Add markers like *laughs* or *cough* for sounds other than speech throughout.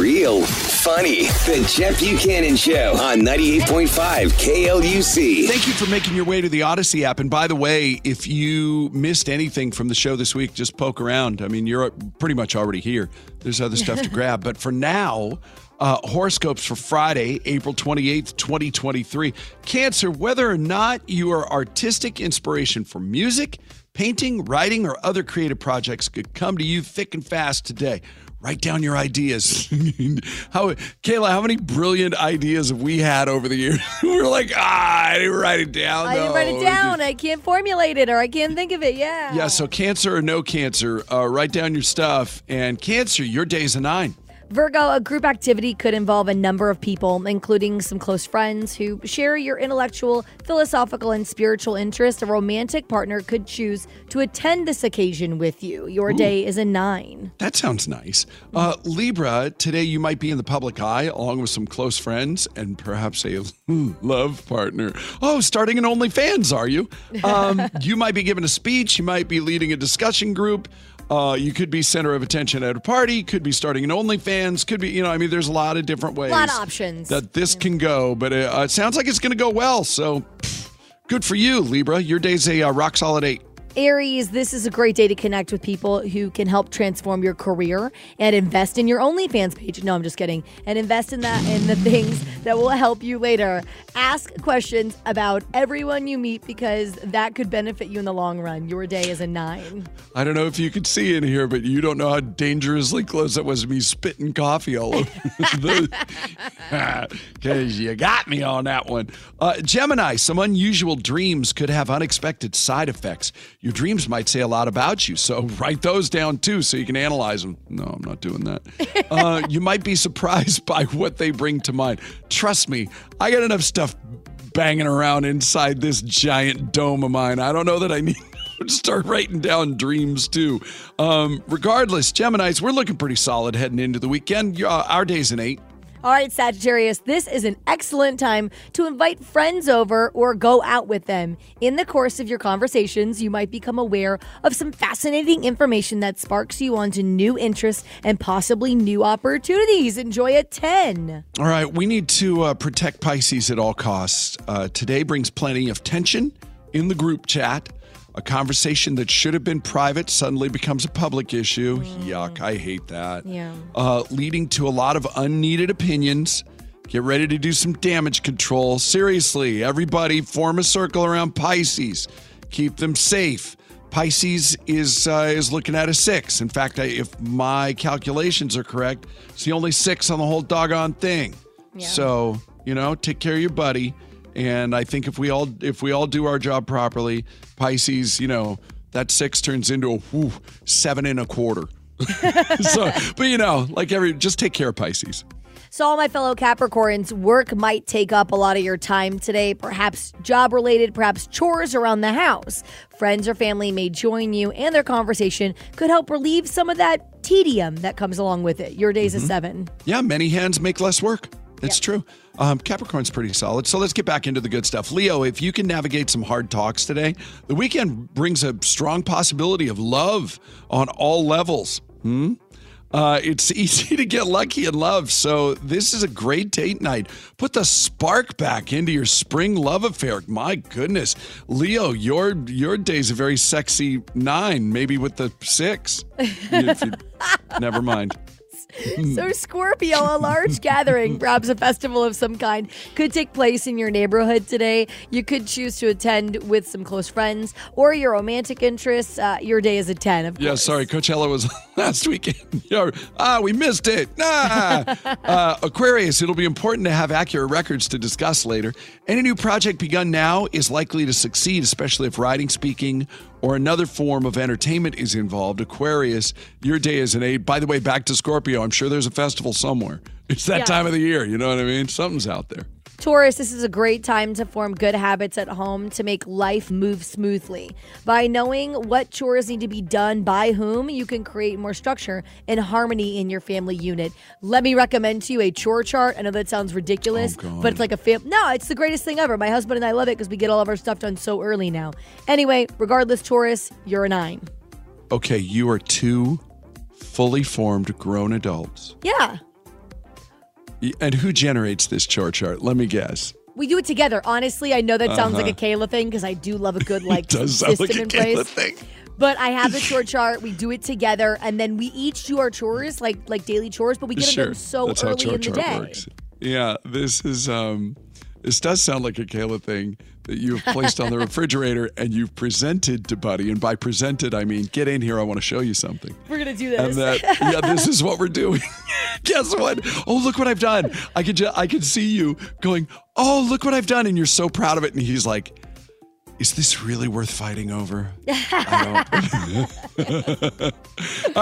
Real funny. The Chet Buchanan Show on 98.5 KLUC. Thank you for making your way to the Odyssey app. And by the way, if you missed anything from the show this week, just poke around. I mean, you're pretty much already here. There's other stuff to *laughs* grab. But for now, uh, horoscopes for Friday, April 28th, 2023. Cancer, whether or not you are artistic inspiration for music, painting, writing, or other creative projects could come to you thick and fast today. Write down your ideas. *laughs* how, Kayla, how many brilliant ideas have we had over the years? *laughs* We're like, ah, I didn't write it down. I didn't write it down. I can't formulate it or I can't think of it. Yeah. Yeah, so cancer or no cancer, uh, write down your stuff. And cancer, your day's a nine. Virgo, a group activity could involve a number of people, including some close friends who share your intellectual, philosophical, and spiritual interests. A romantic partner could choose to attend this occasion with you. Your day is a nine. That sounds nice. Uh, Libra, today you might be in the public eye along with some close friends and perhaps a *laughs* love partner. Oh, starting an OnlyFans, are you? *laughs* Um, you might be giving a speech. You might be leading a discussion group. Uh, you could be center of attention at a party. Could be starting an OnlyFans. Could be, you know, I mean, there's a lot of different ways. A lot of options. that this can go, but it, uh, it sounds like it's going to go well. So pff, good for you, Libra. Your day's a uh, rock solid eight. Aries, this is a great day to connect with people who can help transform your career and invest in your OnlyFans page. No, I'm just kidding. And invest in that in the things that will help you later. Ask questions about everyone you meet because that could benefit you in the long run. Your day is a nine. I don't know if you could see in here, but you don't know how dangerously close it was to me spitting coffee all over *laughs* the because *laughs* you got me on that one. Uh, Gemini, some unusual dreams could have unexpected side effects. Your dreams might say a lot about you, so *laughs* write those down too so you can analyze them. No, I'm not doing that. *laughs* Uh, you might be surprised *laughs* by what they bring to mind. Trust me, I got enough stuff banging around inside this giant dome of mine. I don't know that I need to start writing down dreams too. Um, regardless, Geminis, we're looking pretty solid heading into the weekend. Uh, our day's an eight. All right, Sagittarius, this is an excellent time to invite friends over or go out with them. In the course of your conversations, you might become aware of some fascinating information that sparks you onto new interests and possibly new opportunities. Enjoy a 10. All right, we need to uh, protect Pisces at all costs. Uh, today brings plenty of tension in the group chat. A conversation that should have been private suddenly becomes a public issue. Yuck, I hate that. Yeah. Uh, leading to a lot of unneeded opinions. Get ready to do some damage control. Seriously, everybody form a circle around Pisces. Keep them safe. Pisces is uh, is looking at a six. In fact, I, if my calculations are correct, it's the only six on the whole doggone thing. So you know, take care of your buddy. And I think if we all if we all do our job properly, Pisces, you know, that six turns into a whew, seven and a quarter. *laughs* so, but you know, like every, just take care of Pisces. So, all my fellow Capricorns, work might take up a lot of your time today, perhaps job related, perhaps chores around the house. Friends or family may join you, and their conversation could help relieve some of that tedium that comes along with it. Your day's a mm-hmm. seven. Yeah, many hands make less work. It's true. Um, Capricorn's pretty solid. So let's get back into the good stuff. Leo, if you can navigate some hard talks today, the weekend brings a strong possibility of love on all levels. Hmm? Uh, it's *laughs* easy to get lucky in love, so this is a great date night. Put the spark back into your spring love affair. My goodness, Leo, your your day's a very sexy nine, maybe with the six. *laughs* You- never mind. *laughs* So, Scorpio, a large gathering, perhaps a festival of some kind, could take place in your neighborhood today. You could choose to attend with some close friends or your romantic interests. Uh, your day is a 10, of Yeah, course. sorry, Coachella was *laughs* last weekend. *laughs* Ah, we missed it. Ah. uh, Aquarius, it'll be important to have accurate records to discuss later. Any new project begun now is likely to succeed, especially if writing, speaking, or another form of entertainment is involved, Aquarius, your day is an eight. By the way, back to Scorpio, I'm sure there's a festival somewhere. It's that Yeah. time of the year. You know what I mean? Something's out there. Taurus, this is a great time to form good habits at home to make life move smoothly. By knowing what chores need to be done by whom, you can create more structure and harmony in your family unit. Let me recommend to you a chore chart. I know that sounds ridiculous, Oh, but it's like a fam. No, it's the greatest thing ever. My husband and I love it because we get all of our stuff done so early now. Anyway, regardless, Taurus, you're a nine. Okay, you are two fully formed grown adults. Yeah. And who generates this chore chart? Let me guess. We do it together. Honestly, I know that sounds like a Kayla thing because I do love a good *laughs* like Uh-huh. Does sound system like a in Kayla place. thing. But I have the chore *laughs* chart. We do it together, and then we each do our chores, like like daily chores. But we get Sure. them so That's early in the day. works. Yeah, this is um this does sound like a Kayla thing that you've placed on the *laughs* refrigerator and you've presented to Buddy. And by presented, I mean get in here. I want to show you something. We're gonna do And this. that yeah, this is what we're doing. *laughs* Guess what? Oh, look what I've done. I could ju- I could see you going, "Oh, look what I've done," and you're so proud of it. And he's like, "Is this really worth fighting over?" *laughs* All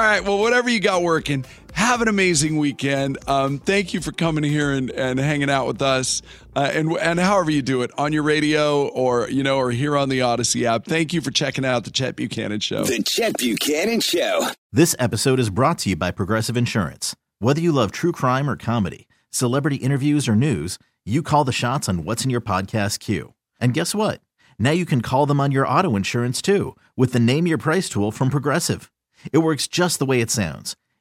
right. Well, whatever you got working, have an amazing weekend. Um, thank you for coming here and, and hanging out with us, uh, and and however you do it on your radio or you know or here on the Odyssey app. Thank you for checking out the Chet Buchanan Show. The Chet Buchanan Show. This episode is brought to you by Progressive Insurance. Whether you love true crime or comedy, celebrity interviews or news, you call the shots on what's in your podcast queue. And guess what? Now you can call them on your auto insurance too with the Name Your Price tool from Progressive. It works just the way it sounds.